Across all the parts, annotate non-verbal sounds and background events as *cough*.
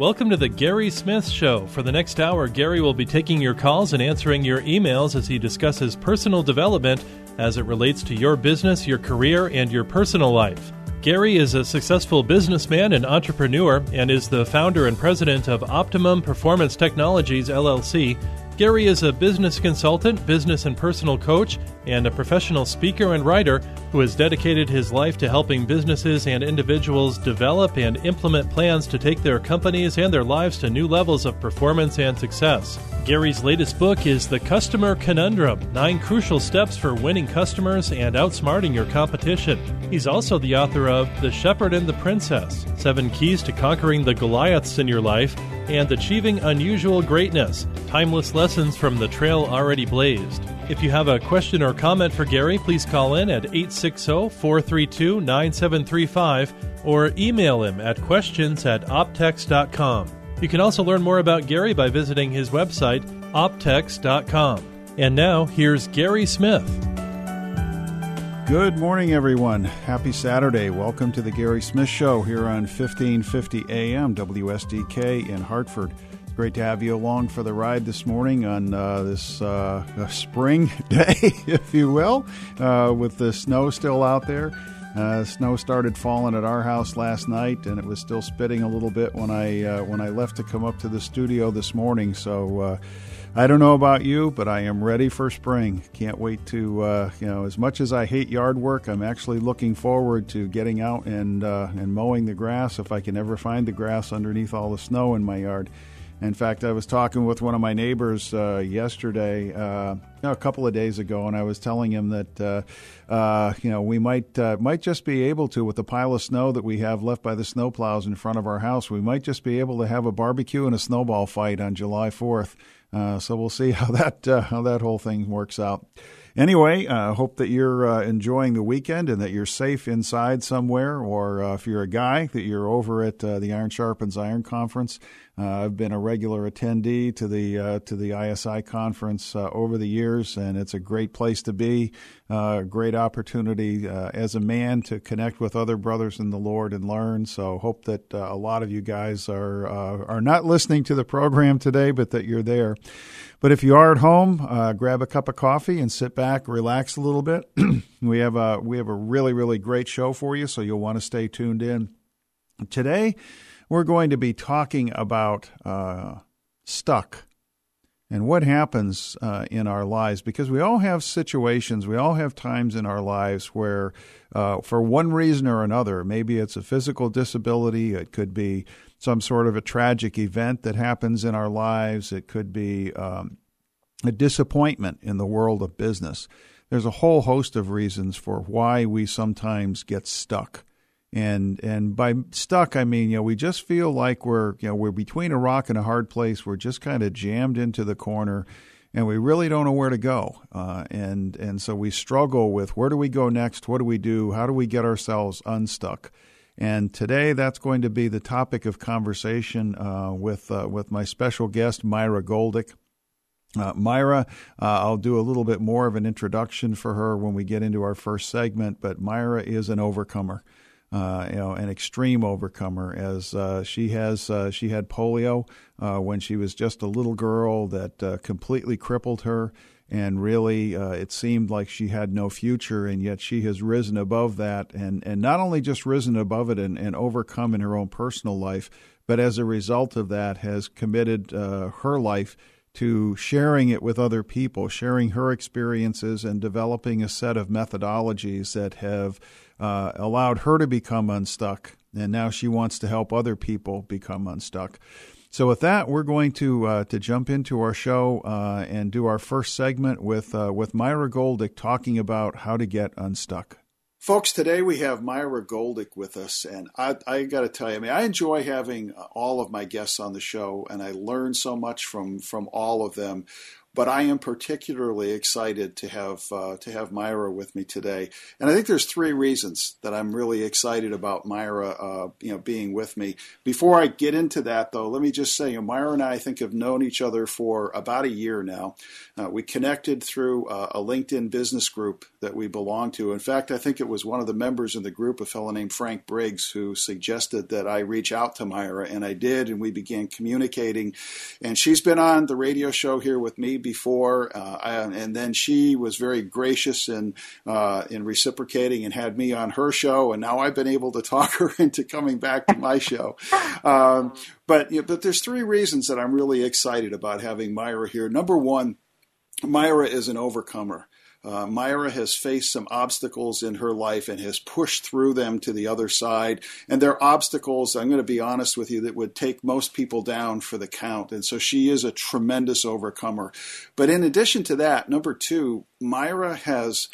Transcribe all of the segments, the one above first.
Welcome to the Gary Smith Show. For the next hour, Gary will be taking your calls and answering your emails as he discusses personal development as it relates to your business, your career, and your personal life. Gary is a successful businessman and entrepreneur and is the founder and president of Optimum Performance Technologies, LLC. Gary is a business consultant, business and personal coach, and a professional speaker and writer who has dedicated his life to helping businesses and individuals develop and implement plans to take their companies and their lives to new levels of performance and success. Gary's latest book is The Customer Conundrum Nine Crucial Steps for Winning Customers and Outsmarting Your Competition. He's also the author of The Shepherd and the Princess Seven Keys to Conquering the Goliaths in Your Life and Achieving Unusual Greatness Timeless Lessons from the Trail Already Blazed. If you have a question or comment for Gary, please call in at 860 432 9735 or email him at questions at optex.com. You can also learn more about Gary by visiting his website, optex.com. And now, here's Gary Smith. Good morning, everyone. Happy Saturday. Welcome to the Gary Smith Show here on 1550 AM WSDK in Hartford. Great to have you along for the ride this morning on uh, this uh, *laughs* spring *laughs* day, if you will, uh, with the snow still out there. Uh, snow started falling at our house last night, and it was still spitting a little bit when I uh, when I left to come up to the studio this morning. So uh, I don't know about you, but I am ready for spring. Can't wait to uh, you know. As much as I hate yard work, I'm actually looking forward to getting out and uh, and mowing the grass if I can ever find the grass underneath all the snow in my yard. In fact, I was talking with one of my neighbors uh, yesterday, uh, a couple of days ago, and I was telling him that uh, uh you know we might uh, might just be able to, with the pile of snow that we have left by the snowplows in front of our house, we might just be able to have a barbecue and a snowball fight on July Fourth. Uh, so we'll see *laughs* how that how that whole thing works out. Anyway, I uh, hope that you're uh, enjoying the weekend and that you're safe inside somewhere, or uh, if you're a guy, that you're over at the Iron Sharpens Iron Conference. Uh, I've been a regular attendee to the uh, to the ISI conference uh, over the years, and it's a great place to be. A great opportunity as a man to connect with other brothers in the Lord and learn. So hope that a lot of you guys are are not listening to the program today, but that you're there. But if you are at home, uh, grab a cup of coffee and sit back, relax a little bit. *clears throat* we have a we have a really really great show for you, so you'll want to stay tuned in. Today, we're going to be talking about uh, stuck and what happens uh, in our lives because we all have situations, we all have times in our lives where, uh, for one reason or another, maybe it's a physical disability, it could be some sort of a tragic event that happens in our lives, it could be um, a disappointment in the world of business. There's a whole host of reasons for why we sometimes get stuck and and by stuck I mean you know we just feel like we're you know we're between a rock and a hard place. We're just kind of jammed into the corner, and we really don't know where to go. Uh, and and so we struggle with where do we go next? What do we do? How do we get ourselves unstuck? And today, that's going to be the topic of conversation uh, with uh, with my special guest Myra Goldick. Uh, Myra, uh, I'll do a little bit more of an introduction for her when we get into our first segment, but Myra is an overcomer uh, you know, an extreme overcomer. As uh, she has, uh, she had polio uh, when she was just a little girl that uh, completely crippled her, and really, uh, it seemed like she had no future. And yet, she has risen above that, and and not only just risen above it and, and overcome in her own personal life, but as a result of that, has committed her life to sharing it with other people, sharing her experiences, and developing a set of methodologies that have uh, allowed her to become unstuck, and now she wants to help other people become unstuck. So, with that, we're going to uh, to jump into our show uh, and do our first segment with uh, with Myra Goldick talking about how to get unstuck. Folks, today we have Myra Goldick with us, and I, I got to tell you, I mean, I enjoy having all of my guests on the show, and I learn so much from from all of them. But I am particularly excited to have uh, to have Myra with me today. And I think there's three reasons that I'm really excited about Myra, uh, you know, being with me. Before I get into that, though, let me just say, you know, Myra and I, I think, have known each other for about a year now. Uh, we connected through uh, a LinkedIn business group that we belong to. In fact, I think it was one of the members in the group, a fellow named Frank Briggs, who suggested that I reach out to Myra, and I did, and we began communicating. And she's been on the radio show here with me before, uh, and then she was very gracious in uh, in reciprocating and had me on her show, and now I've been able to talk *laughs* her into coming back to my show. Um, but you know, but there's three reasons that I'm really excited about having Myra here. Number one, Myra is an overcomer. Uh, Myra has faced some obstacles in her life and has pushed through them to the other side. And they're obstacles, I'm going to be honest with you, that would take most people down for the count. And so she is a tremendous overcomer. But in addition to that, number two, Myra has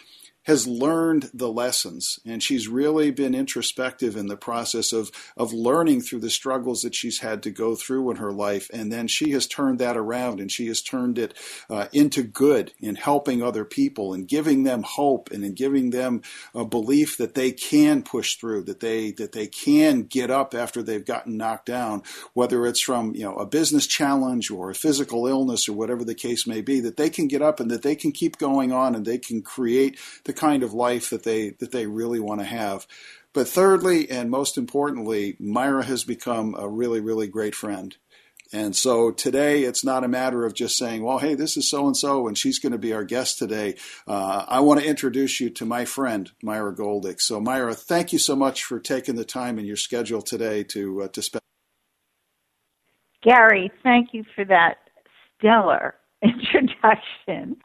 has learned the lessons. And she's really been introspective in the process of of learning through the struggles that she's had to go through in her life. And then she has turned that around and she has turned it uh, into good in helping other people and giving them hope and in giving them a belief that they can push through that they that they can get up after they've gotten knocked down whether it's from you know a business challenge or a physical illness or whatever the case may be that they can get up and that they can keep going on and they can create the kind of life that they that they really want to have. But thirdly, and most importantly, Myra has become a really, really great friend. And so today, it's not a matter of just saying, well, hey, this is so and so, and she's going to be our guest today. Uh, I want to introduce you to my friend, Myra Goldick. So, Myra, thank you so much for taking the time in your schedule today to, uh, to spend. Gary, thank you for that stellar *laughs* introduction.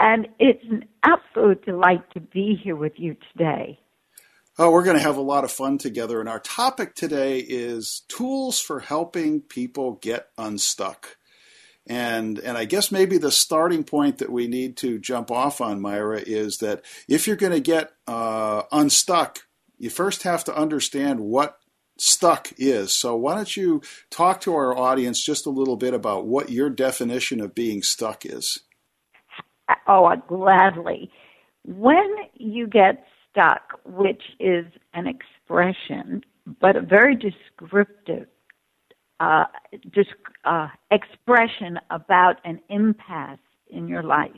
And it's an absolute delight to be here with you today. Oh, we're going to have a lot of fun together. And our topic today is tools for helping people get unstuck. And, and I guess maybe the starting point that we need to jump off on, Myra, is that if you're going to get uh, unstuck, you first have to understand what stuck is. So, why don't you talk to our audience just a little bit about what your definition of being stuck is? Oh, gladly. When you get stuck, which is an expression, but a very descriptive uh, uh, expression about an impasse in your life.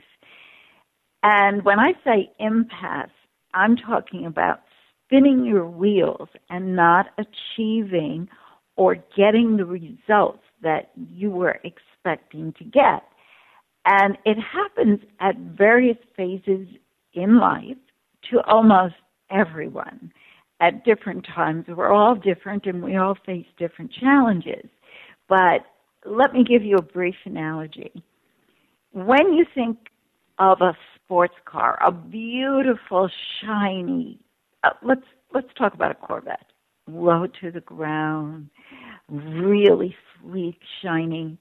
And when I say impasse, I'm talking about spinning your wheels and not achieving or getting the results that you were expecting to get. And it happens at various phases in life to almost everyone at different times. We're all different and we all face different challenges. But let me give you a brief analogy. When you think of a sports car, a beautiful, shiny, uh, let's let's talk about a Corvette. Low to the ground, really sleek, shiny.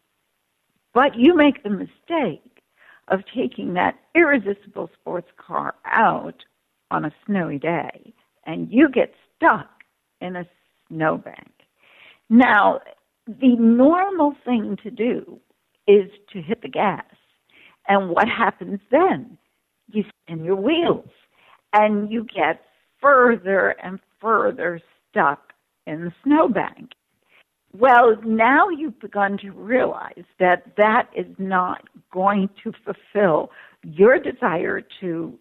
But you make the mistake of taking that irresistible sports car out on a snowy day, and you get stuck in a snowbank. Now, the normal thing to do is to hit the gas. And what happens then? You spin your wheels and you get further and further stuck in the snowbank. Well, now you've begun to realize that that is not going to fulfill your desire to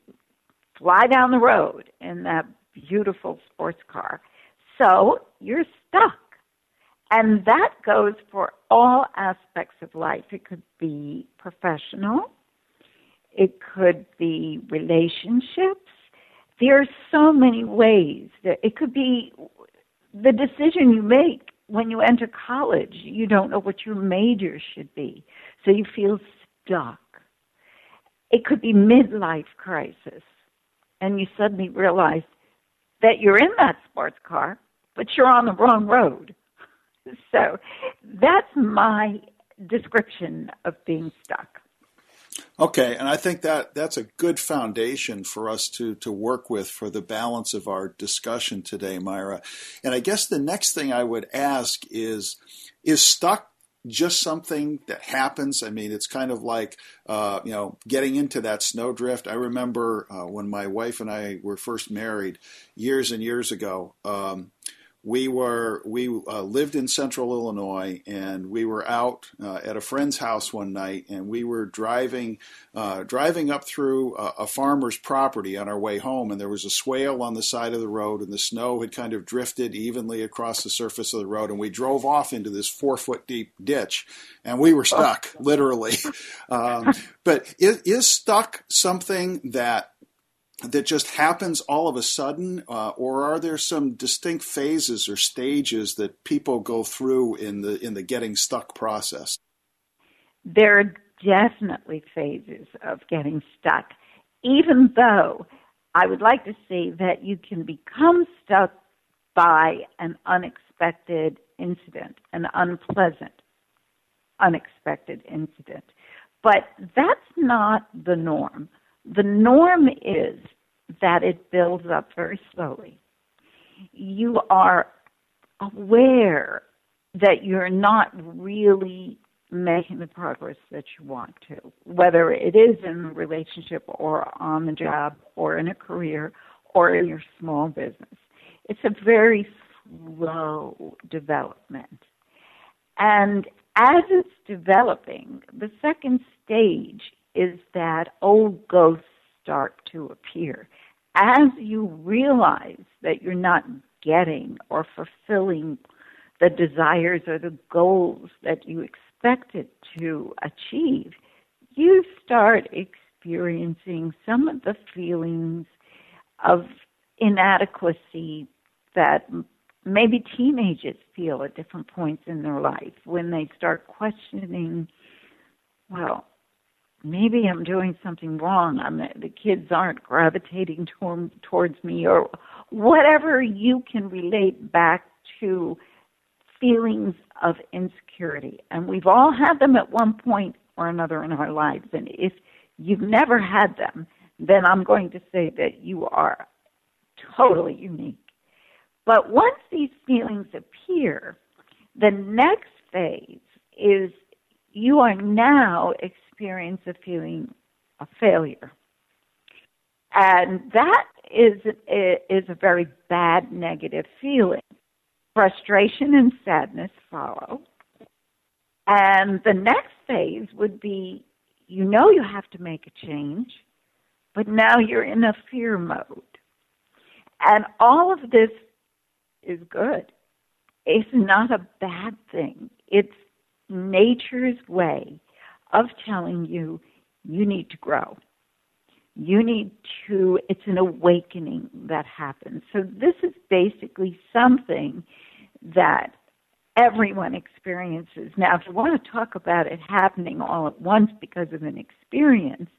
fly down the road in that beautiful sports car. So you're stuck. And that goes for all aspects of life. It could be professional, it could be relationships, there are so many ways that it could be the decision you make when you enter college. You don't know what your major should be, so you feel stuck. It could be midlife crisis, and you suddenly realize that you're in that sports car, but you're on the wrong road. *laughs* So that's my description of being stuck. Okay, and I think that that's a good foundation for us to to work with for the balance of our discussion today, Myra. And I guess the next thing I would ask is is stuck just something that happens? I mean, it's kind of like, uh, you know, getting into that snowdrift. I remember uh, when my wife and I were first married years and years ago. Um, we were we uh, lived in central Illinois, and we were out uh, at a friend's house one night, and we were driving uh, driving up through a, a, farmer's property on our way home, and there was a swale on the side of the road, and the snow had kind of drifted evenly across the surface of the road, and we drove off into this four foot deep ditch, and we were stuck literally. *laughs* Um, but is, is stuck something that that just happens all of a sudden, uh, or are there some distinct phases or stages that people go through in the in the getting stuck process? There are definitely phases of getting stuck, even though I would like to say that you can become stuck by an unexpected incident, an unpleasant, unexpected incident. But that's not the norm the norm is that it builds up very slowly. You are aware that you're not really making the progress that you want to, whether it is in a relationship or on the job or in a career or in your small business. It's a very slow development. And as it's developing, the second stage is that old ghosts start to appear. As you realize that you're not getting or fulfilling the desires or the goals that you expected to achieve, you start experiencing some of the feelings of inadequacy that maybe teenagers feel at different points in their life when they start questioning, well, maybe I'm doing something wrong. I'm the kids aren't gravitating toward, towards me, or whatever you can relate back to feelings of insecurity. And we've all had them at one point or another in our lives. And if you've never had them, then I'm going to say that you are totally unique. But once these feelings appear, the next phase is you are now experiencing a feeling of failure. And that is, is a very bad negative feeling. Frustration and sadness follow. And the next phase would be you know you have to make a change, but now you're in a fear mode. And all of this is good. It's not a bad thing. It's nature's way of telling you you need to grow. You need to, it's an awakening that happens. So, this is basically something that everyone experiences. Now, if you want to talk about it happening all at once because of an experience,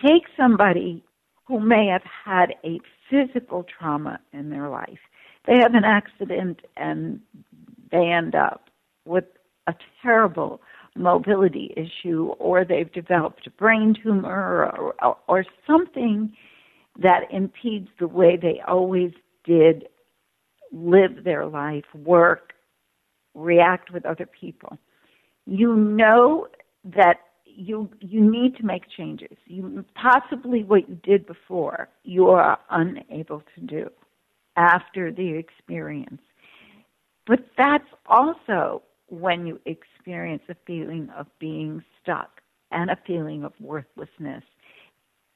take somebody who may have had a physical trauma in their life. They have an accident and they end up with a terrible mobility issue or they've developed a brain tumor or, or or something that impedes the way they always did live their life, work, react with other people. You know that you you need to make changes. You possibly what you did before you are unable to do after the experience. But that's also when you experience a feeling of being stuck and a feeling of worthlessness.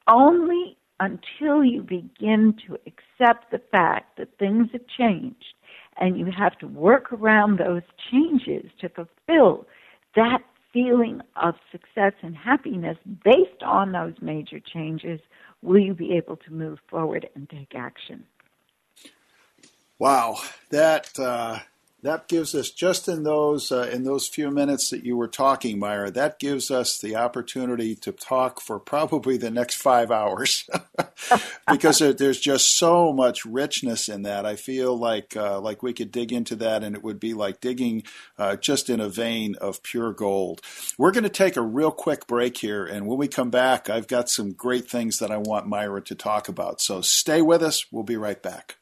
Only until you begin to accept the fact that things have changed and you have to work around those changes to fulfill that feeling of success and happiness based on those major changes will you be able to move forward and take action. Wow, that uh, that gives us just in those uh, in those few minutes that you were talking, Myra. That gives us the opportunity to talk for probably the next five hours, *laughs* because there's just so much richness in that. I feel like uh, like we could dig into that, and it would be like digging uh, just in a vein of pure gold. We're going to take a real quick break here, and when we come back, I've got some great things that I want Myra to talk about. So stay with us. We'll be right back.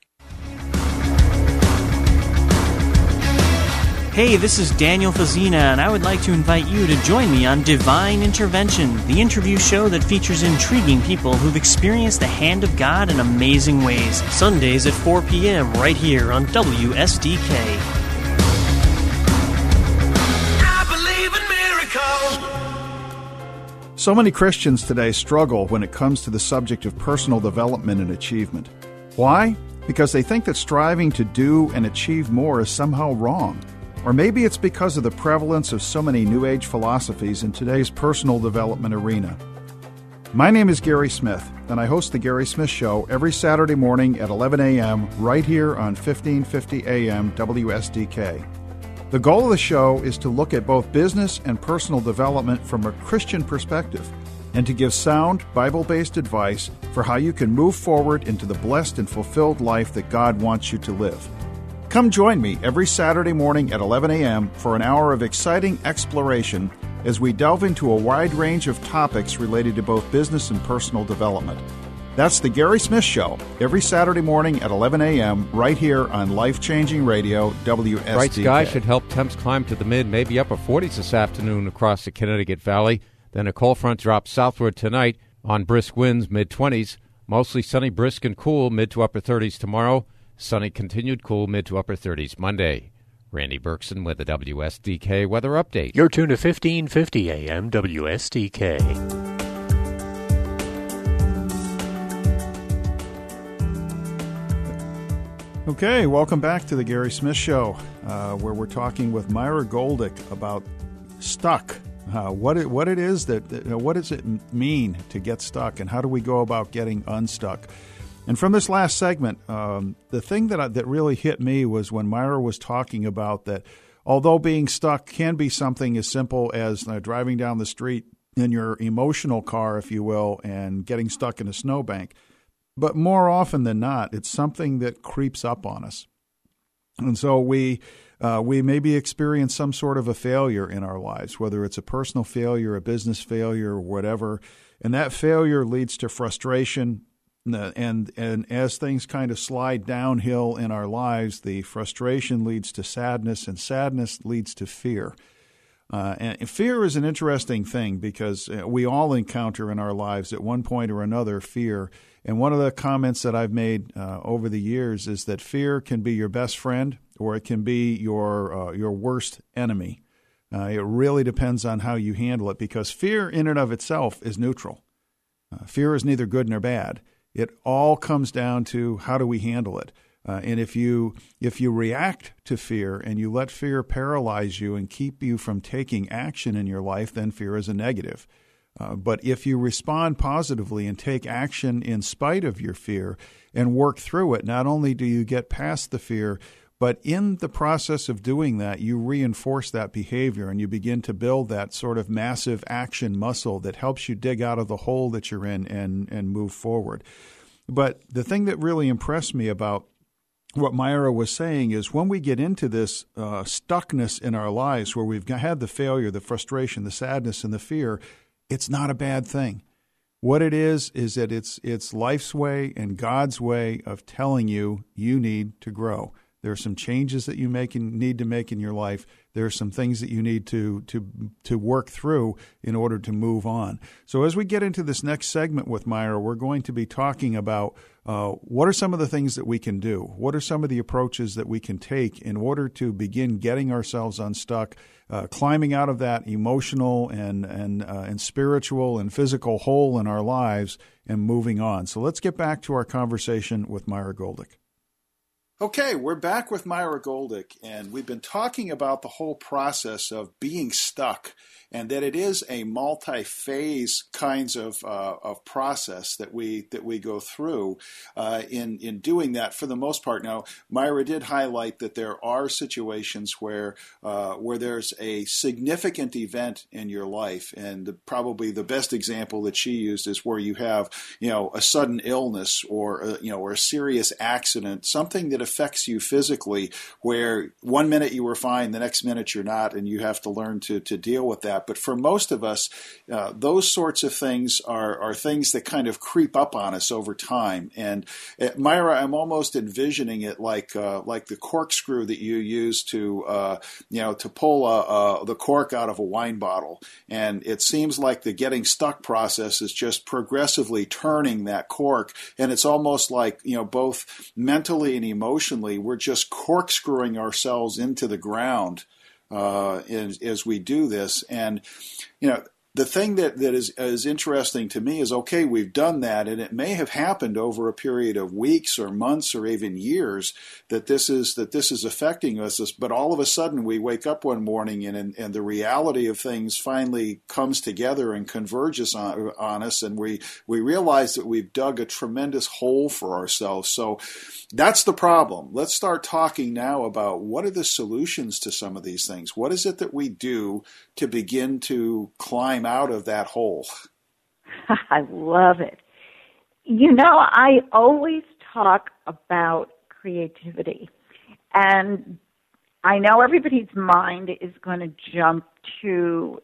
Hey, this is Daniel Fazina, and I would like to invite you to join me on Divine Intervention, the interview show that features intriguing people who've experienced the hand of God in amazing ways. Sundays at 4 p.m. right here on WSDK. I believe in miracles. So many Christians today struggle when it comes to the subject of personal development and achievement. Why? Because they think that striving to do and achieve more is somehow wrong. Or maybe it's because of the prevalence of so many New Age philosophies in today's personal development arena. My name is Gary Smith, and I host The Gary Smith Show every Saturday morning at 11 a.m. right here on 1550 a.m. WSDK. The goal of the show is to look at both business and personal development from a Christian perspective and to give sound, Bible based advice for how you can move forward into the blessed and fulfilled life that God wants you to live. Come join me every Saturday morning at 11 a.m. for an hour of exciting exploration as we delve into a wide range of topics related to both business and personal development. That's the Gary Smith Show every Saturday morning at 11 a.m. right here on Life Changing Radio, WSDK. Bright sky should help temps climb to the mid, maybe upper 40s this afternoon across the Connecticut Valley. Then a cold front drops southward tonight on brisk winds, mid 20s. Mostly sunny, brisk, and cool, mid to upper 30s tomorrow. Sunny, continued cool, mid to upper 30s Monday. Randy Berkson with the WSDK Weather Update. You're tuned to 1550 AM WSDK. Okay, welcome back to the Gary Smith Show, uh, where we're talking with Myra Goldick about stuck. Uh, what it, what it is that, that what does it mean to get stuck, and how do we go about getting unstuck? And from this last segment, um, the thing that I, that really hit me was when Myra was talking about that. Although being stuck can be something as simple as uh, driving down the street in your emotional car, if you will, and getting stuck in a snowbank, but more often than not, it's something that creeps up on us, and so we. Uh, we maybe experience some sort of a failure in our lives, whether it's a personal failure, a business failure, whatever. And that failure leads to frustration, and and as things kind of slide downhill in our lives, the frustration leads to sadness, and sadness leads to fear. Uh, and fear is an interesting thing because uh, we all encounter in our lives at one point or another fear. And one of the comments that I've made uh, over the years is that fear can be your best friend or it can be your uh, your worst enemy. Uh, it really depends on how you handle it because fear in and of itself is neutral. Uh, fear is neither good nor bad. It all comes down to how do we handle it. Uh, and if you if you react to fear and you let fear paralyze you and keep you from taking action in your life, then fear is a negative. Uh, but if you respond positively and take action in spite of your fear and work through it, not only do you get past the fear, but in the process of doing that, you reinforce that behavior and you begin to build that sort of massive action muscle that helps you dig out of the hole that you're in and, and move forward. But the thing that really impressed me about what Myra was saying is when we get into this uh, stuckness in our lives where we've had the failure, the frustration, the sadness, and the fear, it's not a bad thing. What it is is that it's it's life's way and God's way of telling you you need to grow. There are some changes that you make and need to make in your life. There are some things that you need to to to work through in order to move on. So as we get into this next segment with Myra, we're going to be talking about uh, what are some of the things that we can do. What are some of the approaches that we can take in order to begin getting ourselves unstuck, uh, climbing out of that emotional and and uh, and spiritual and physical hole in our lives and moving on. So let's get back to our conversation with Myra Goldick. Okay, we're back with Myra Goldick, and we've been talking about the whole process of being stuck, and that it is a multi-phase kinds of uh, of process that we that we go through uh, in in doing that. For the most part, now Myra did highlight that there are situations where uh, where there's a significant event in your life, and the, probably the best example that she used is where you have you know a sudden illness or a, you know or a serious accident, something that affects you physically, where one minute you were fine, the next minute you're not, and you have to learn to, to deal with that. But for most of us, uh, those sorts of things are, are things that kind of creep up on us over time. And uh, Myra, I'm almost envisioning it like uh, like the corkscrew that you use to uh, you know to pull the cork out of a wine bottle, and it seems like the getting stuck process is just progressively turning that cork, and it's almost like you know both mentally and emotionally we're just corkscrewing ourselves into the ground uh, as, as we do this, and you know the thing that, that is, is interesting to me is okay, we've done that, and it may have happened over a period of weeks or months or even years that this is that this is affecting us. But all of a sudden, we wake up one morning and and, and the reality of things finally comes together and converges on, on us, and we we realize that we've dug a tremendous hole for ourselves. So that's the problem. Let's start talking now about what are the solutions to some of these things. What is it that we do to begin to climb out of that hole? *laughs* I love it. You know, I always talk about creativity. And I know everybody's mind is going to jump to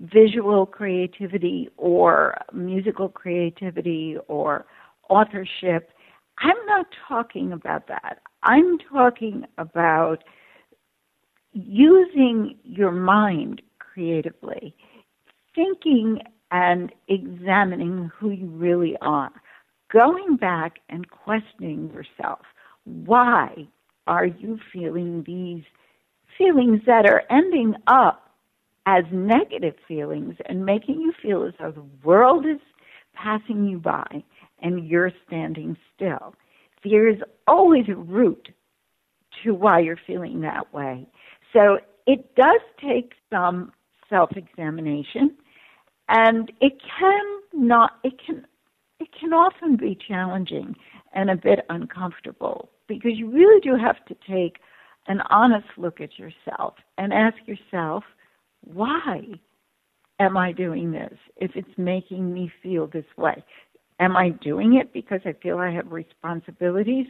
visual creativity or musical creativity or authorship. I'm not talking about that. I'm talking about using your mind creatively, thinking and examining who you really are, going back and questioning yourself. Why are you feeling these feelings that are ending up as negative feelings and making you feel as though the world is passing you by and you're standing still? There is always a root to why you're feeling that way. So it does take some self examination and it can not it can it can often be challenging and a bit uncomfortable because you really do have to take an honest look at yourself and ask yourself why am I doing this if it's making me feel this way? Am I doing it because I feel I have responsibilities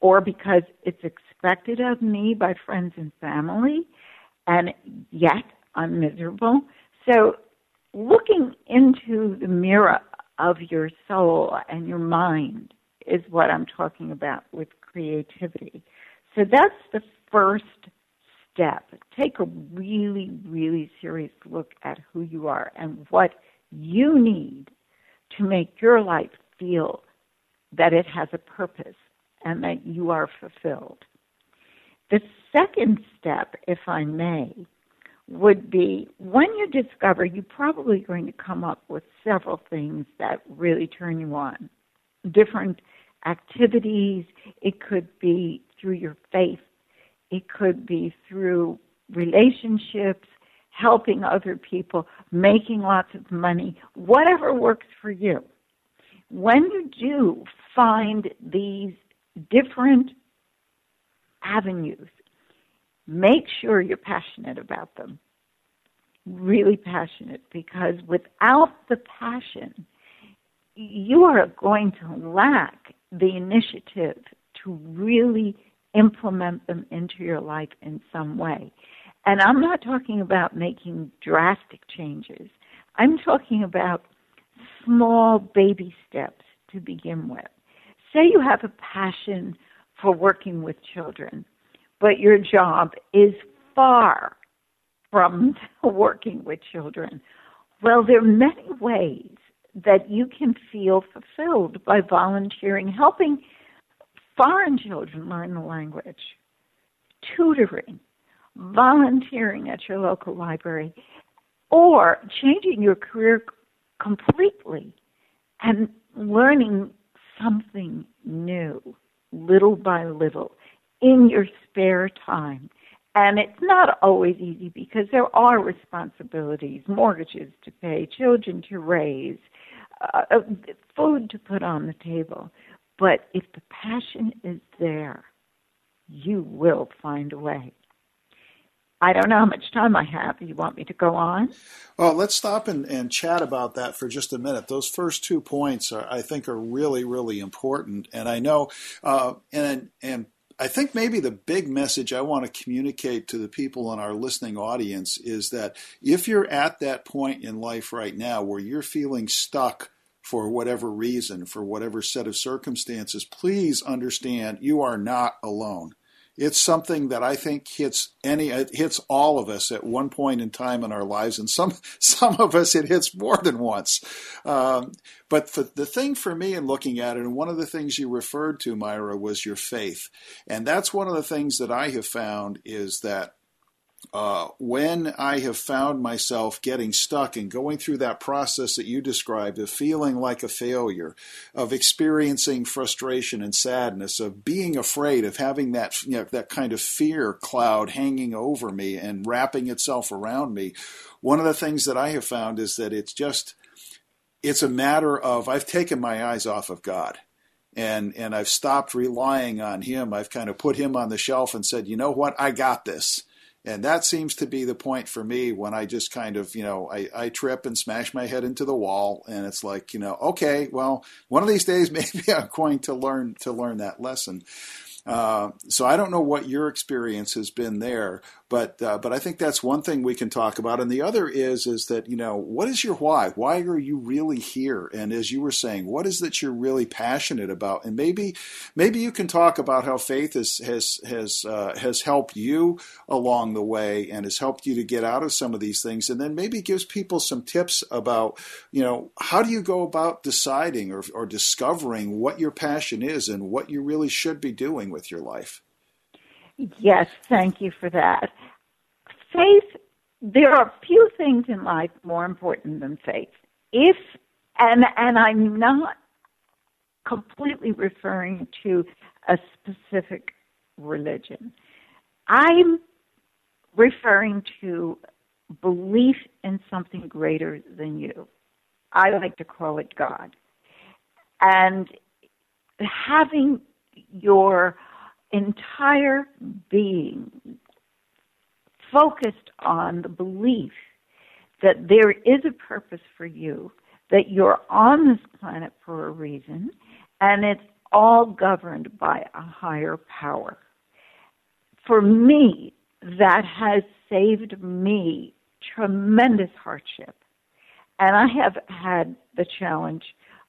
or because it's expected of me by friends and family and yet I'm miserable? So looking into the mirror of your soul and your mind is what I'm talking about with creativity. So that's the first step. Take a really, really serious look at who you are and what you need to make your life feel that it has a purpose and that you are fulfilled. The second step, if I may, would be when you discover you're probably going to come up with several things that really turn you on. Different activities, it could be through your faith, it could be through relationships, helping other people, making lots of money, whatever works for you. When you do find these different avenues make sure you're passionate about them. Really passionate, because without the passion, you are going to lack the initiative to really implement them into your life in some way. And I'm not talking about making drastic changes. I'm talking about small baby steps to begin with. Say you have a passion for working with children but your job is far from *laughs* working with children. Well, there are many ways that you can feel fulfilled by volunteering, helping foreign children learn the language, tutoring, volunteering at your local library, or changing your career completely and learning something new little by little in your spare time. And it's not always easy because there are responsibilities, mortgages to pay, children to raise, uh, food to put on the table. But if the passion is there, you will find a way. I don't know how much time I have. You want me to go on? Well, let's stop and, and chat about that for just a minute. Those first two points, are, I think, are really, really important. And I know, uh, and and I think maybe the big message I want to communicate to the people in our listening audience is that if you're at that point in life right now where you're feeling stuck for whatever reason, for whatever set of circumstances, please understand you are not alone. It's something that I think hits any it hits all of us at one point in time in our lives, and some *laughs* some of us it hits more than once. Um, but the thing for me in looking at it, and one of the things you referred to, Myra, was your faith, and that's one of the things that I have found is that uh, when I have found myself getting stuck and going through that process that you described of feeling like a failure, of experiencing frustration and sadness, of being afraid, of having that you know, that kind of fear cloud hanging over me and wrapping itself around me, one of the things that I have found is that it's just it's a matter of I've taken my eyes off of God and and I've stopped relying on him. I've kind of put him on the shelf and said, you know what, I got this. And that seems to be the point for me when I just kind of, you know, I, I trip and smash my head into the wall. And it's like, you know, okay, well, one of these days *laughs* maybe I'm going to learn to learn that lesson. Uh, so I don't know what your experience has been there, but uh, but I think that's one thing we can talk about. And the other is is that you know what is your why? Why are you really here? And as you were saying, what is that you're really passionate about? And maybe maybe you can talk about how faith has has has uh, has helped you along the way and has helped you to get out of some of these things. And then maybe gives people some tips about you know how do you go about deciding or, or discovering what your passion is and what you really should be doing with your life. Yes, thank you for that. Faith, there are few things in life more important than faith. If, and, and I'm not completely referring to a specific religion, I'm referring to belief in something greater than you. I like to call it God. And having your entire being focused on the belief that there is a purpose for you, that you're on this planet for a reason, and it's all governed by a higher power. For me, that has saved me tremendous hardship. And I have had the challenge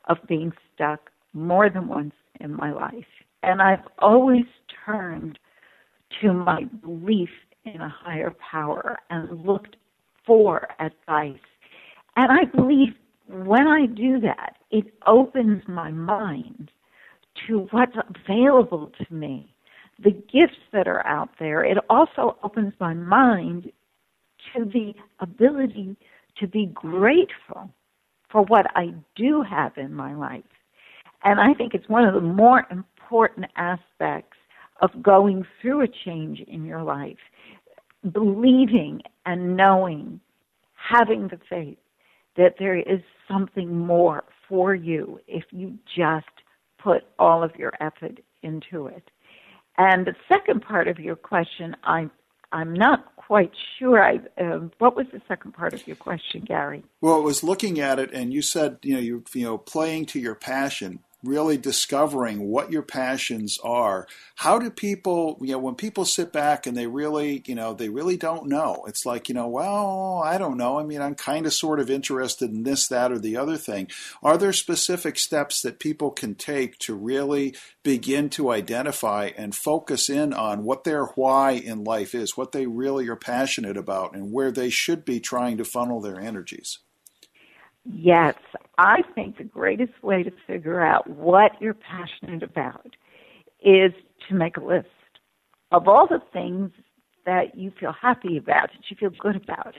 of being stuck more than once in my life. And I've always turned to my belief in a higher power and looked for advice. And I believe when I do that, it opens my mind to what's available to me, the gifts that are out there. It also opens my mind to the ability to be grateful for what I do have in my life. And I think it's one of the more important aspects of going through a change in your life. Believing and knowing, having the faith that there is something more for you if you just put all of your effort into it. And the second part of your question, I I'm not quite sure. I uh, what was the second part of your question, Gary? Well, it was looking at it, and you said you know you you know playing to your passion really discovering what your passions are. How do people, you know, when people sit back and they really, you know, they really don't know. It's like, you know, well, I don't know. I mean, I'm kind of sort of interested in this, that, or the other thing. Are there specific steps that people can take to really begin to identify and focus in on what their why in life is, what they really are passionate about, and where they should be trying to funnel their energies? Yes, I think the greatest way to figure out what you're passionate about is to make a list of all the things that you feel happy about, that you feel good about.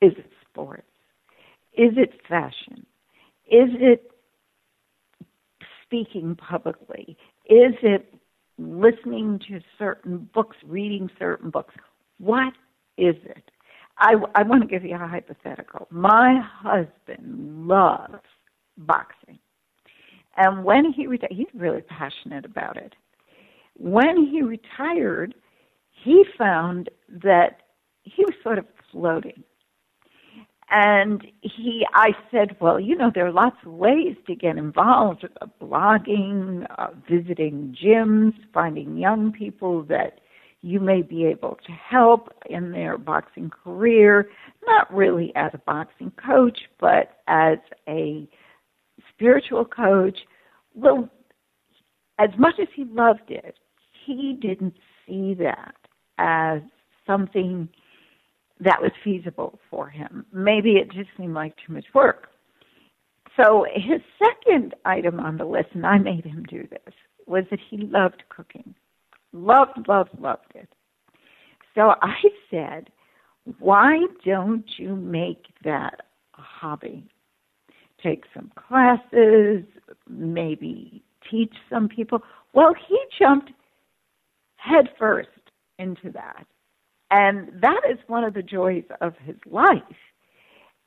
Is it sports? Is it fashion? Is it speaking publicly? Is it listening to certain books, reading certain books? What is it? I, I want to give you a hypothetical. My husband loves boxing. And when he retired, he's really passionate about it. When he retired, he found that he was sort of floating. And he, I said, well, you know, there are lots of ways to get involved: uh, blogging, uh, visiting gyms, finding young people that you may be able to help in their boxing career. Not really as a boxing coach, but as a spiritual coach. Well, as much as he loved it, he didn't see that as something that was feasible for him. Maybe it just seemed like too much work. So his second item on the list, and I made him do this, was that he loved cooking. Loved, loved, loved it. So I said, why don't you make that a hobby? Take some classes, maybe teach some people. Well, he jumped headfirst into that. And that is one of the joys of his life.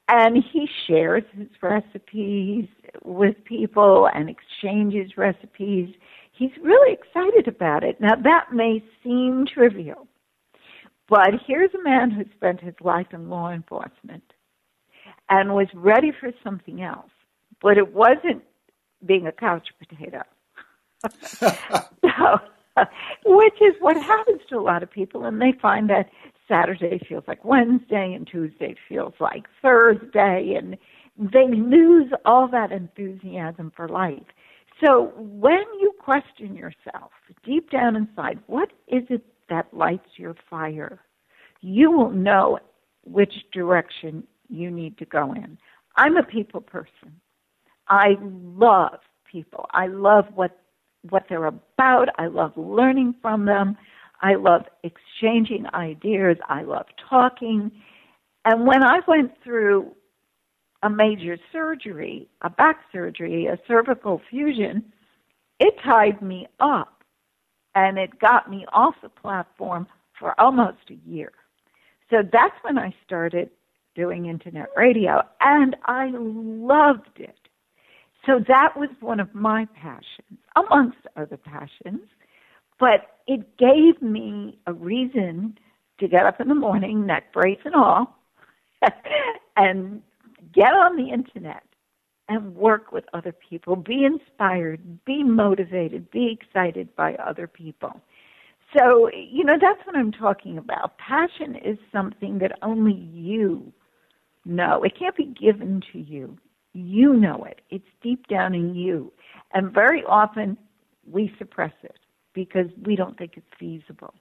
And he shares his recipes with people and exchanges recipes. He's really excited about it. Now, that may seem trivial, but here's a man who spent his life in law enforcement and was ready for something else, but it wasn't being a couch potato. *laughs* so, which is what happens to a lot of people, and they find that Saturday feels like Wednesday and Tuesday feels like Thursday, and they lose all that enthusiasm for life. So when you question yourself deep down inside, what is it that lights your fire? You will know which direction you need to go in. I'm a people person. I love people. I love what what they're about. I love learning from them. I love exchanging ideas. I love talking. And when I went through a major surgery, a back surgery, a cervical fusion, it tied me up and it got me off the platform for almost a year. So that's when I started doing internet radio and I loved it. So that was one of my passions, amongst other passions. But it gave me a reason to get up in the morning, neck brace and all, *laughs* and get on the internet and work with other people, be inspired, be motivated, be excited by other people. So, you know, that's what I'm talking about. Passion is something that only you know. It can't be given to you. You know it. It's deep down in you. And very often we suppress it because we don't think it's feasible.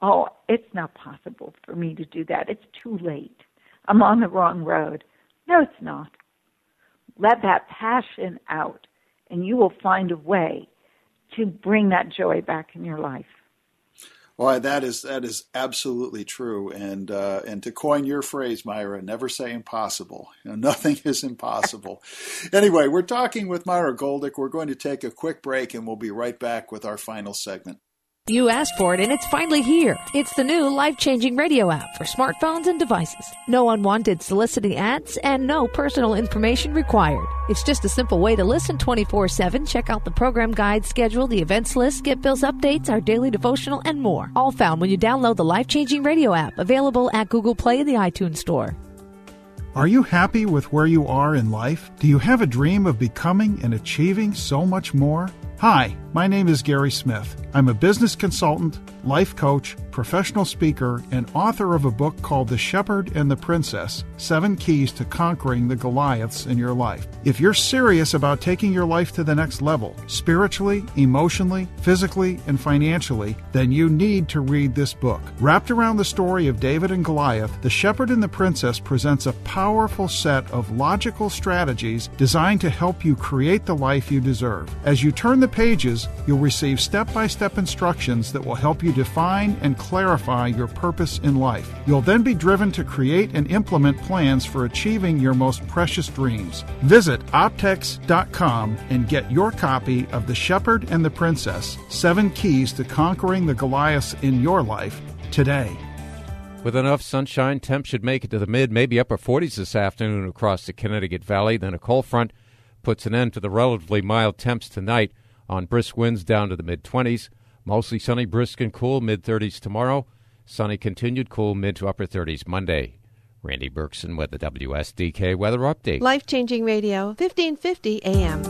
Oh, it's not possible for me to do that. It's too late. I'm on the wrong road. No, it's not. Let that passion out, and you will find a way to bring that joy back in your life. Well, that is that is absolutely true, and uh, and to coin your phrase, Myra, never say impossible. *laughs* You know, nothing is impossible. *laughs* anyway, we're talking with Myra Goldick. We're going to take a quick break, and we'll be right back with our final segment. You asked for it and it's finally here. It's the new life changing radio app for smartphones and devices. No unwanted soliciting ads and no personal information required. It's just a simple way to listen 24 7, check out the program guide, schedule, the events list, get bills updates, our daily devotional, and more. All found when you download the life changing radio app available at Google Play and the iTunes Store. Are you happy with where you are in life? Do you have a dream of becoming and achieving so much more? Hi, my name is Gary Smith. I'm a business consultant, life coach, professional speaker, and author of a book called The Shepherd and the Princess Seven Keys to Conquering the Goliaths in Your Life. If you're serious about taking your life to the next level, spiritually, emotionally, physically, and financially, then you need to read this book. Wrapped around the story of David and Goliath, The Shepherd and the Princess presents a powerful set of logical strategies designed to help you create the life you deserve. As you turn the pages, you'll receive step by step instructions that will help you define and clarify your purpose in life. You'll then be driven to create and implement plans for achieving your most precious dreams. Visit optex.com and get your copy of The Shepherd and the Princess Seven Keys to Conquering the Goliaths in Your Life today. With enough sunshine, temps should make it to the mid, maybe upper 40s this afternoon across the Connecticut Valley. Then a cold front puts an end to the relatively mild temps tonight on brisk winds down to the mid 20s. Mostly sunny, brisk, and cool, mid 30s tomorrow. Sunny continued, cool, mid to upper 30s Monday. Randy Berkson with the WSDK Weather Update. Life Changing Radio, 1550 AM.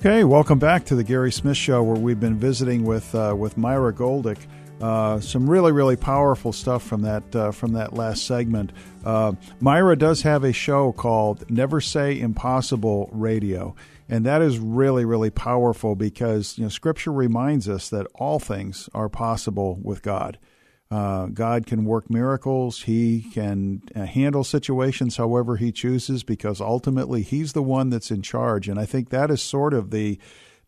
Okay, welcome back to the Gary Smith Show, where we've been visiting with uh, with Myra Goldick. Uh, some really, really powerful stuff from that uh, from that last segment. Uh, Myra does have a show called Never Say Impossible Radio, and that is really, really powerful because you know Scripture reminds us that all things are possible with God. Uh, God can work miracles. He can uh, handle situations however He chooses because ultimately He's the one that's in charge. And I think that is sort of the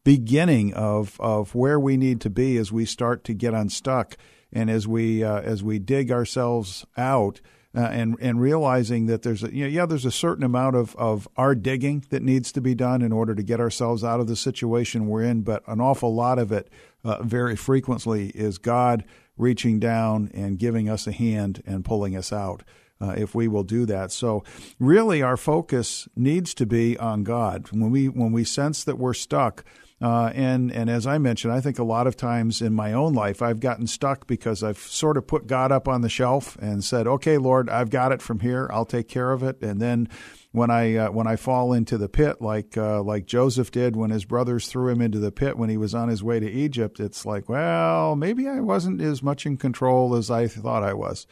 beginning of, of where we need to be as we start to get unstuck and as we uh, as we dig ourselves out. Uh, and and realizing that there's a you know, yeah there's a certain amount of, of our digging that needs to be done in order to get ourselves out of the situation we're in, but an awful lot of it uh, very frequently is God reaching down and giving us a hand and pulling us out. Uh, if we will do that. So, really, our focus needs to be on God. When we when we sense that we're stuck, uh, and and as I mentioned, I think a lot of times in my own life I've gotten stuck because I've sort of put God up on the shelf and said, "Okay, Lord, I've got it from here. I'll take care of it." And then when I uh, when I fall into the pit, like uh, like Joseph did when his brothers threw him into the pit when he was on his way to Egypt, it's like, well, maybe I wasn't as much in control as I thought I was,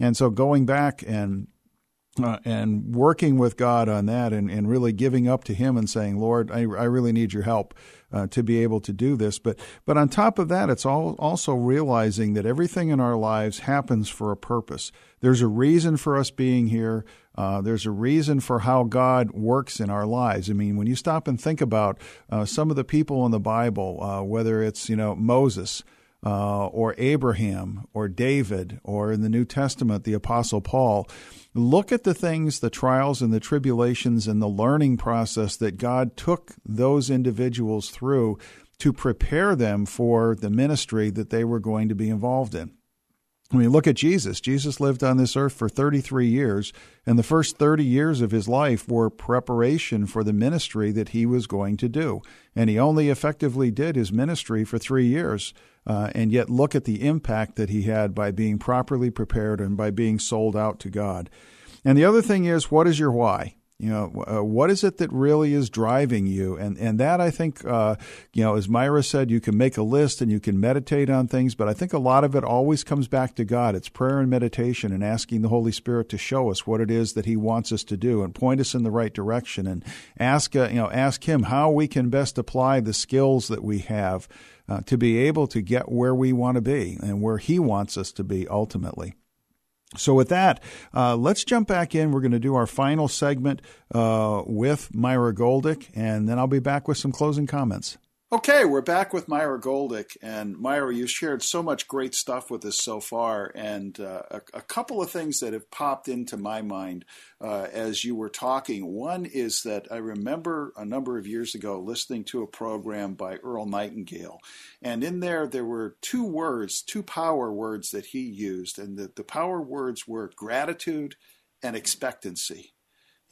and so going back and uh, and working with God on that and, and really giving up to Him and saying, Lord, I, I really need your help uh, to be able to do this. But, but on top of that, it's all, also realizing that everything in our lives happens for a purpose. There's a reason for us being here. Uh, there's a reason for how God works in our lives. I mean, when you stop and think about uh, some of the people in the Bible, uh, whether it's you know Moses, uh, or Abraham or David or in the New Testament, the Apostle Paul. Look at the things, the trials and the tribulations and the learning process that God took those individuals through to prepare them for the ministry that they were going to be involved in. I mean, look at Jesus. Jesus lived on this earth for 33 years, and the first 30 years of his life were preparation for the ministry that he was going to do. And he only effectively did his ministry for three years. Uh, and yet, look at the impact that he had by being properly prepared and by being sold out to God. And the other thing is, what is your why? You know, uh, what is it that really is driving you? And and that I think, uh, you know, as Myra said, you can make a list and you can meditate on things, but I think a lot of it always comes back to God. It's prayer and meditation and asking the Holy Spirit to show us what it is that He wants us to do and point us in the right direction and ask, uh, you know, ask Him how we can best apply the skills that we have uh, to be able to get where we want to be and where He wants us to be ultimately. So, with that, uh, let's jump back in. We're going to do our final segment uh, with Myra Goldick, and then I'll be back with some closing comments. Okay, we're back with Myra Goldick. And Myra, you shared so much great stuff with us so far. And uh, a, a, couple of things that have popped into my mind uh, as you were talking. One is that I remember a number of years ago listening to a program by Earl Nightingale. And in there, there were two words, two power words that he used. And the, the power words were gratitude and expectancy.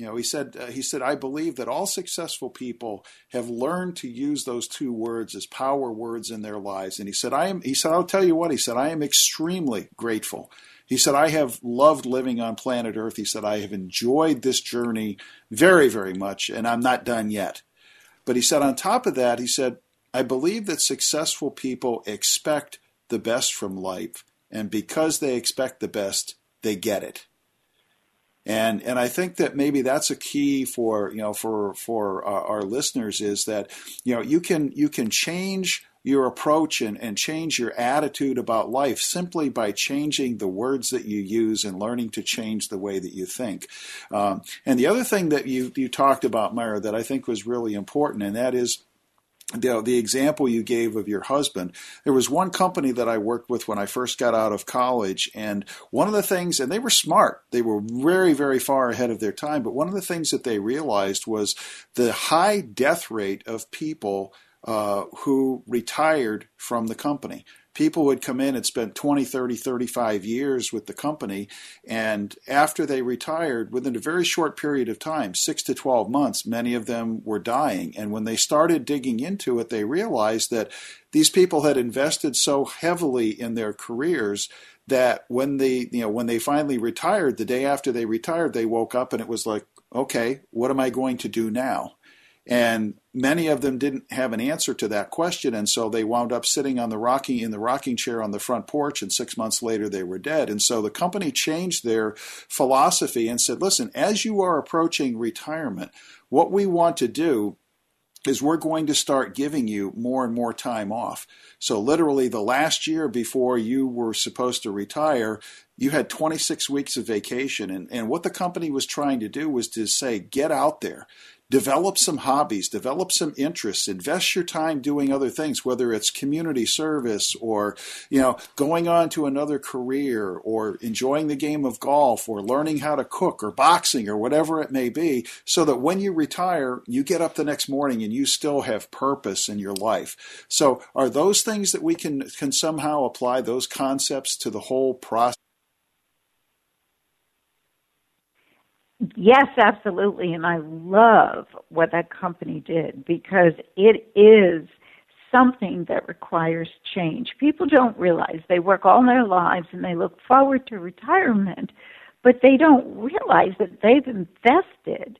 You know, he said uh, he said I believe that all successful people have learned to use those two words as power words in their lives. And he said I am he said I'll tell you what, he said I am extremely grateful. He said I have loved living on planet Earth. He said I have enjoyed this journey very very much and I'm not done yet. But he said on top of that, he said I believe that successful people expect the best from life and because they expect the best, they get it and and I think that maybe that's a key for you know for for uh, our listeners is that you know you can you can change your approach and, and change your attitude about life simply by changing the words that you use and learning to change the way that you think. Um, and the other thing that you you talked about, Myra, that I think was really important, and that is the, the example you gave of your husband, there was one company that I worked with when I first got out of college, and one of the things, and they were smart, they were very, very far ahead of their time, but one of the things that they realized was the high death rate of people uh, who retired from the company. People would come in and spend 20, 30, 35 years with the company. And after they retired, within a very short period of time, six to 12 months, many of them were dying. And when they started digging into it, they realized that these people had invested so heavily in their careers that when they you know when they finally retired the day after they retired they woke up and it was like okay what am i going to do now and many of them didn't have an answer to that question. And so they wound up sitting on the rocking in the rocking chair on the front porch. And 6 months later they were dead. And so the company changed their philosophy and said listen as you are approaching retirement what we want to do is we're going to start giving you more and more time off. So, literally, the last year before you were supposed to retire, you had 26 weeks of vacation. And, and what the company was trying to do was to say, get out there, develop some hobbies, develop some interests, invest your time doing other things, whether it's community service or, you know, going on to another career or enjoying the game of golf or learning how to cook or boxing or whatever it may be, so that when you retire, you get up the next morning and you still have purpose in your life. So are those things that we can, can somehow apply those concepts to the whole process? Yes, absolutely. And I love what that company did because it is something that requires change. People don't realize they work all their lives and they look forward to retirement, but they don't realize that they've invested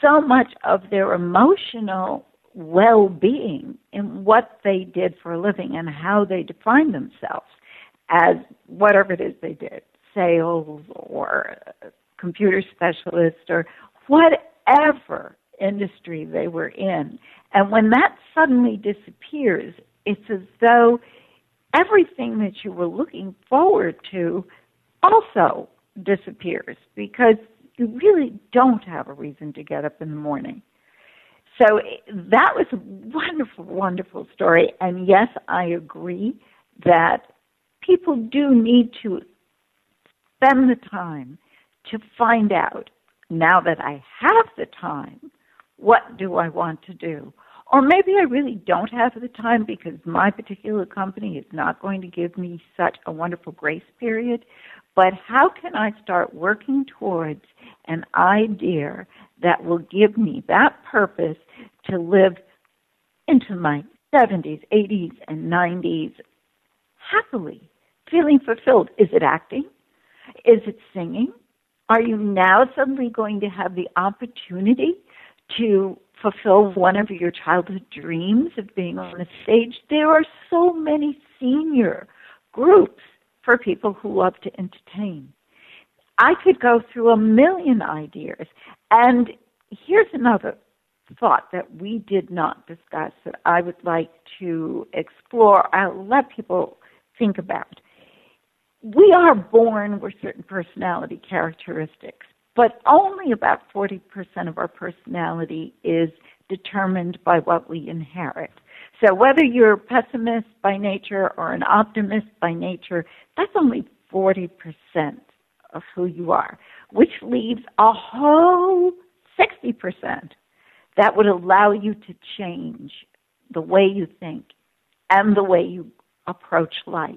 so much of their emotional well being in what they did for a living and how they define themselves as whatever it is they did sales or computer specialist or whatever industry they were in. And when that suddenly disappears, it's as though everything that you were looking forward to also disappears because you really don't have a reason to get up in the morning. So that was a wonderful, wonderful story. And yes, I agree that people do need to spend the time to find out now that I have the time, what do I want to do? Or maybe I really don't have the time because my particular company is not going to give me such a wonderful grace period. But how can I start working towards an idea that will give me that purpose to live into my 70s, 80s, and 90s happily, feeling fulfilled? Is it acting? Is it singing? Are you now suddenly going to have the opportunity to fulfill one of your childhood dreams of being on a stage? There are so many senior groups for people who love to entertain. I could go through a million ideas. And here's another thought that we did not discuss that I would like to explore. I'll let people think about we are born with certain personality characteristics, but only about 40% of our personality is determined by what we inherit. So whether you're a pessimist by nature or an optimist by nature, that's only 40% of who you are, which leaves a whole 60% that would allow you to change the way you think and the way you approach life.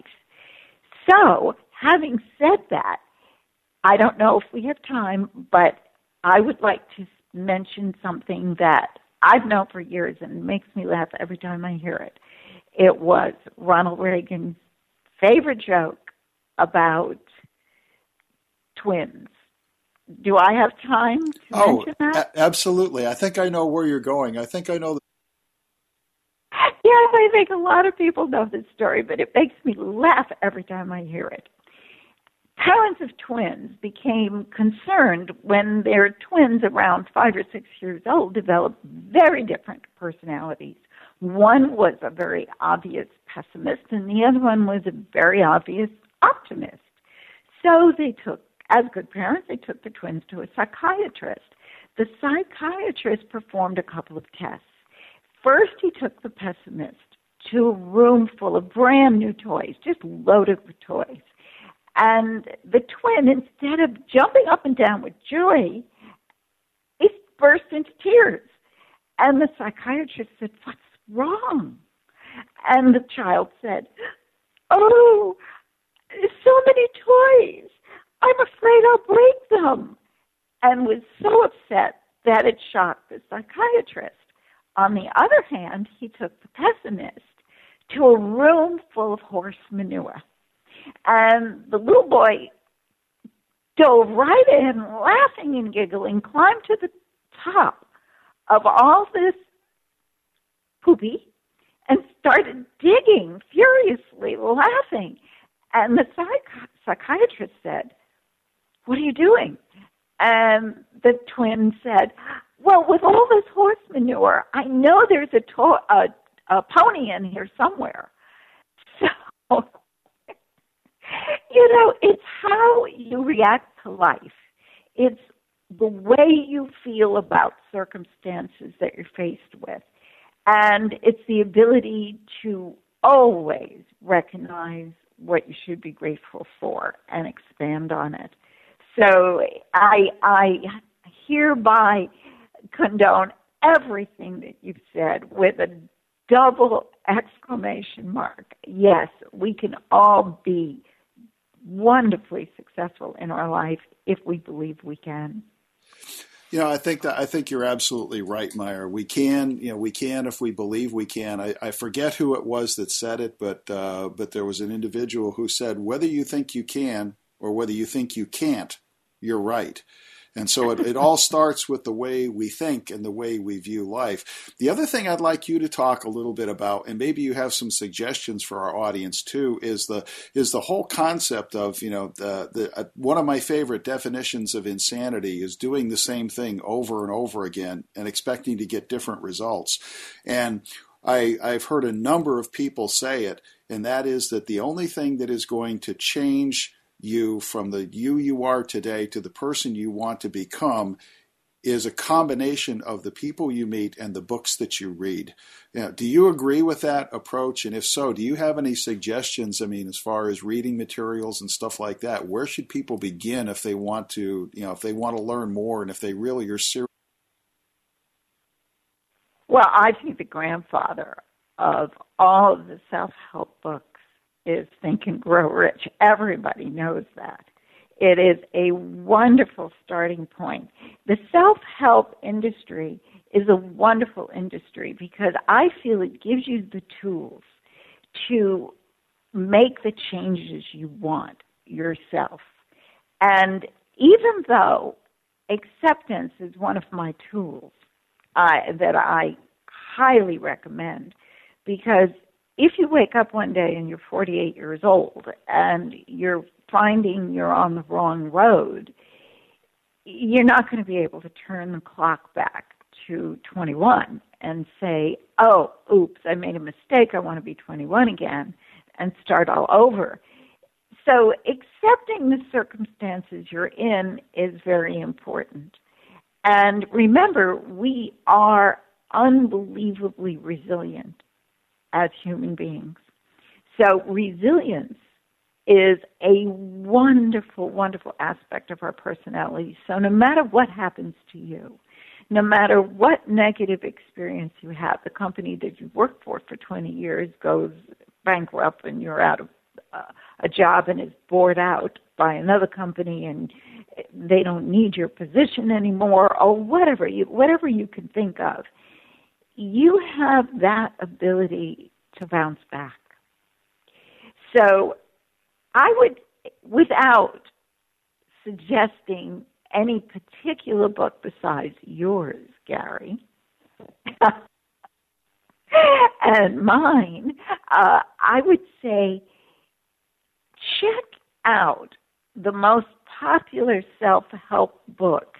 So, having said that, I don't know if we have time, but I would like to mention something that I've known for years and it makes me laugh every time I hear it. It was Ronald Reagan's favorite joke about twins. Do I have time to oh, mention that? A- absolutely. I think I know where you're going. I think I know. Yes, I think a lot of people know this story, but it makes me laugh every time I hear it. Parents of twins became concerned when their twins, around five or six years old, developed very different personalities. One was a very obvious pessimist, and the other one was a very obvious optimist. So they took, as good parents, they took the twins to a psychiatrist. The psychiatrist performed a couple of tests First, he took the pessimist to a room full of brand new toys, just loaded with toys. And the twin, instead of jumping up and down with joy, he burst into tears. And the psychiatrist said, What's wrong? And the child said, Oh, so many toys. I'm afraid I'll break them. And was so upset that it shocked the psychiatrist. On the other hand, he took the pessimist to a room full of horse manure. And the little boy dove right in, laughing and giggling, climbed to the top of all this poopy and started digging furiously, laughing. And the psych- psychiatrist said, What are you doing? And the twin said, Well, with all this horse manure, I know there's a, to- a, a pony in here somewhere. So, *laughs* you know, it's how you react to life. It's the way you feel about circumstances that you're faced with. And it's the ability to always recognize what you should be grateful for and expand on it. So I, I hereby condone everything that you've said with a double exclamation mark. Yes, we can all be wonderfully successful in our life if we believe we can. You know, I think that I think you're absolutely right, Myra. We can, you know, we can if we believe we can. I, I forget who it was that said it, but uh, but there was an individual who said, whether you think you can or whether you think you can't, you're right. And so it, it all starts with the way we think and the way we view life. The other thing I'd like you to talk a little bit about, and maybe you have some suggestions for our audience too, is the is the whole concept of you know the the uh, one of my favorite definitions of insanity is doing the same thing over and over again and expecting to get different results. And I, I've heard a number of people say it, and that is that the only thing that is going to change you from the you you are today to the person you want to become is a combination of the people you meet and the books that you read. Now, do you agree with that approach? And if so, do you have any suggestions? I mean, as far as reading materials and stuff like that, where should people begin if they want to, you know, if they want to learn more and if they really are serious? Well, I think the grandfather of all of the self help books is Think and Grow Rich. Everybody knows that. It is a wonderful starting point. The self help industry is a wonderful industry because I feel it gives you the tools to make the changes you want yourself. And even though acceptance is one of my tools uh, that I highly recommend, because if you wake up one day and you're 48 years old and you're finding you're on the wrong road, you're not going to be able to turn the clock back to 21 and say, oh, oops, I made a mistake. I want to be 21 again and start all over. So accepting the circumstances you're in is very important. And remember, we are unbelievably resilient as human beings. So resilience is a wonderful, wonderful aspect of our personality. So no matter what happens to you, no matter what negative experience you have, the company that you've worked for for 20 years goes bankrupt and you're out of uh, a job and is bought out by another company and they don't need your position anymore or whatever you whatever you can think of you have that ability to bounce back. So I would, without suggesting any particular book besides yours, Gary, *laughs* and mine, uh, I would say check out the most popular self help books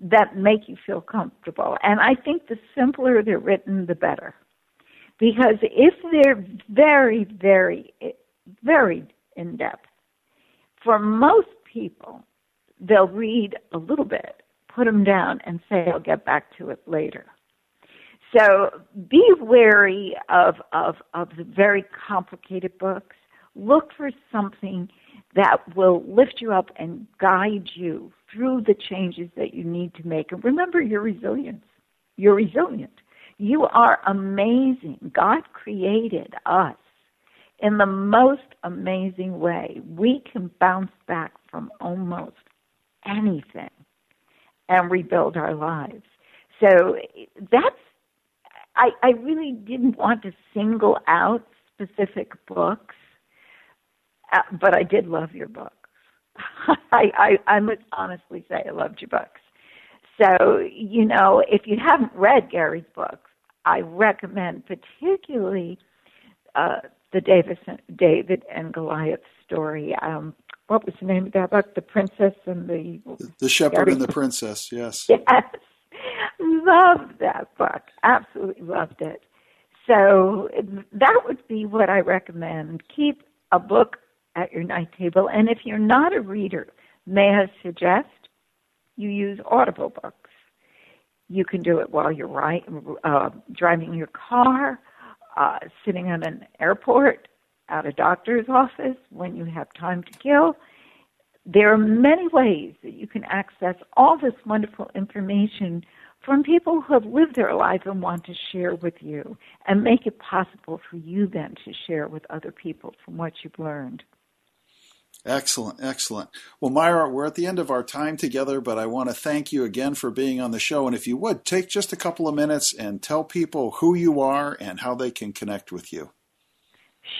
that make you feel comfortable. And I think the simpler they're written, the better. Because if they're very, very, very in depth, for most people, they'll read a little bit, put them down, and say, I'll get back to it later. So be wary of, of, of the very complicated books. Look for something that will lift you up and guide you through the changes that you need to make. And remember your resilience. You're resilient. You are amazing. God created us in the most amazing way. We can bounce back from almost anything and rebuild our lives. So that's, I, I really didn't want to single out specific books, uh, but I did love your books. *laughs* I, I, I must honestly say I loved your books. So, you know, if you haven't read Gary's books, I recommend particularly uh, the Davis, David and Goliath story. Um, what was the name of that book? The Princess and the The Shepherd and the Princess. Yes. *laughs* Yes, loved that book. Absolutely loved it. So that would be what I recommend. Keep a book at your night table, and if you're not a reader, may I suggest you use Audible books. You can do it while you're right, uh, driving your car, uh, sitting at an airport, at a doctor's office, when you have time to kill. There are many ways that you can access all this wonderful information from people who have lived their life and want to share with you and make it possible for you then to share with other people from what you've learned. Excellent, excellent. Well, Myra, we're at the end of our time together, but I want to thank you again for being on the show. And if you would, take just a couple of minutes and tell people who you are and how they can connect with you.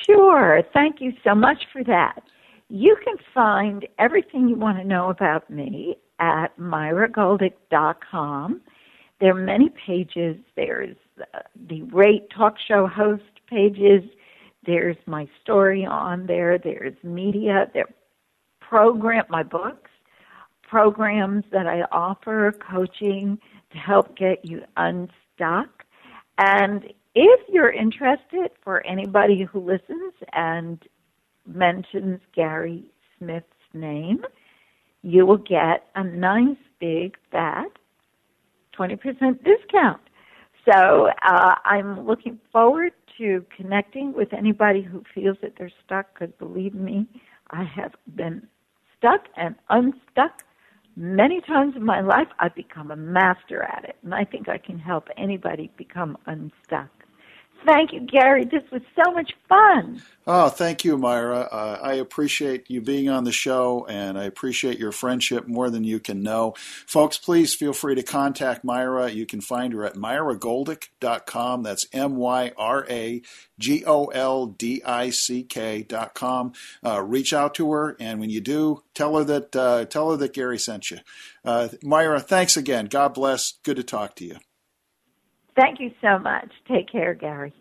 Sure. Thank you so much for that. You can find everything you want to know about me at myragoldick.com. There are many pages. There's uh, the rate talk show host pages. There's my story on there. There's media. There program my books, programs that I offer, coaching to help get you unstuck. And if you're interested, for anybody who listens and mentions Gary Smith's name, you will get a nice big fat 20% discount. So uh, I'm looking forward to connecting with anybody who feels that they're stuck because believe me, I have been stuck and unstuck many times in my life. I've become a master at it, and I think I can help anybody become unstuck. Thank you, Gary. This was so much fun. Oh, thank you, Myra. Uh, I appreciate you being on the show, and I appreciate your friendship more than you can know. Folks, please feel free to contact Myra. You can find her at myragoldick.com. That's M Y R A G O L D I C K.com. Uh, reach out to her, and when you do, tell her that uh, tell her that Gary sent you. Uh, Myra, thanks again. God bless. Good to talk to you. Thank you so much. Take care, Gary.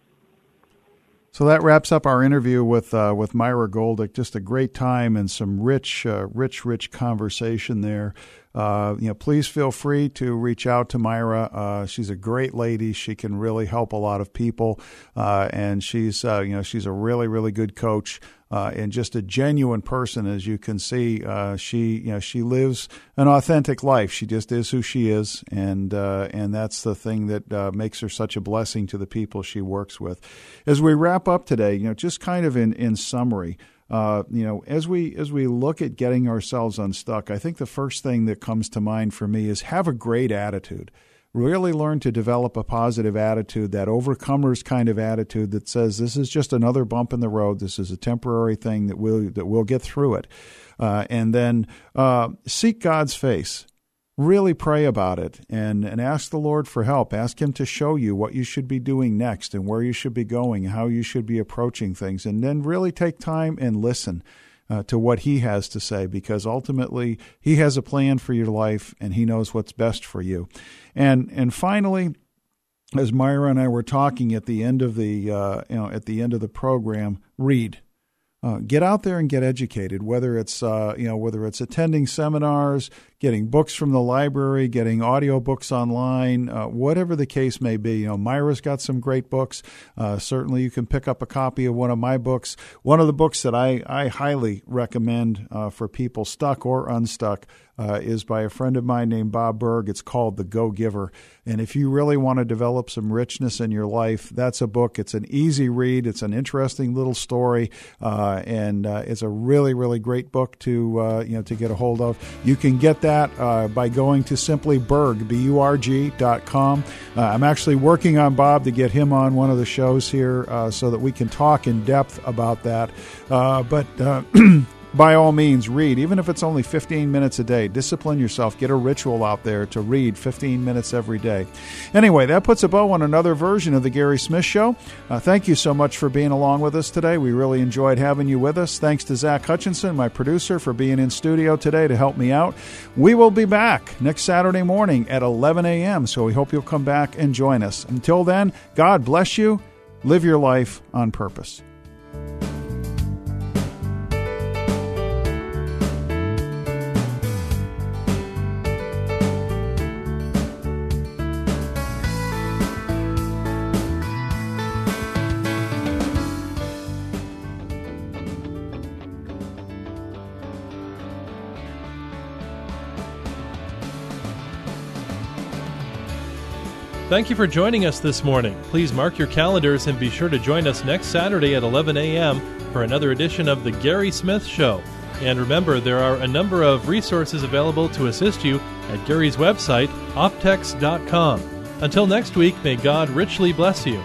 So that wraps up our interview with uh, with Myra Goldick. Just a great time and some rich, uh, rich, rich conversation there. Uh, you know, please feel free to reach out to Myra. Uh, she's a great lady. She can really help a lot of people, uh, and she's uh, you know she's a really, really good coach uh, and just a genuine person, as you can see. Uh, she, you know, she lives an authentic life. She just is who she is, and and that's the thing that makes her such a blessing to the people she works with. As we wrap up today, you know, just kind of in in summary. Uh, you know, as we as we look at getting ourselves unstuck, I think the first thing that comes to mind for me is have a great attitude really learn to develop a positive attitude, that overcomer's kind of attitude that says this is just another bump in the road. This is a temporary thing that we'll that we'll get through it, uh, and then uh, seek God's face. Really pray about it and, and ask the Lord for help. Ask Him to show you what you should be doing next and where you should be going, how you should be approaching things, and then really take time and listen uh, to what he has to say because ultimately he has a plan for your life and he knows what's best for you. And and finally, as Myra and I were talking at the end of the uh, you know at the end of the program, read. Uh, get out there and get educated. Whether it's uh, you know whether it's attending seminars, getting books from the library, getting audiobooks online, uh, whatever the case may be. You know, Myra's got some great books. Uh, certainly, you can pick up a copy of one of my books. One of the books that I, I highly recommend uh, for people stuck or unstuck uh, is by a friend of mine named Bob Burg. It's called The Go Giver. And if you really want to develop some richness in your life, that's a book. It's an easy read, it's an interesting little story, uh, and uh, it's a really, really great book to uh, you know to get a hold of. You can get that uh, by going to simply Burg b u r g dot com. Uh, I'm actually working on Bob to get him on one of the shows here uh, so that we can talk in depth about that. but *clears throat* by all means, read, even if it's only 15 minutes a day. Discipline yourself. Get a ritual out there to read 15 minutes every day. Anyway, that puts a bow on another version of The Gary Smith Show. Uh, thank you so much for being along with us today. We really enjoyed having you with us. Thanks to Zach Hutchinson, my producer, for being in studio today to help me out. We will be back next Saturday morning at 11 a.m., so we hope you'll come back and join us. Until then, God bless you. Live your life on purpose. Thank you for joining us this morning. Please mark your calendars and be sure to join us next Saturday at 11 a.m. for another edition of The Gary Smith Show. And remember, there are a number of resources available to assist you at Gary's website, optex.com. Until next week, may God richly bless you.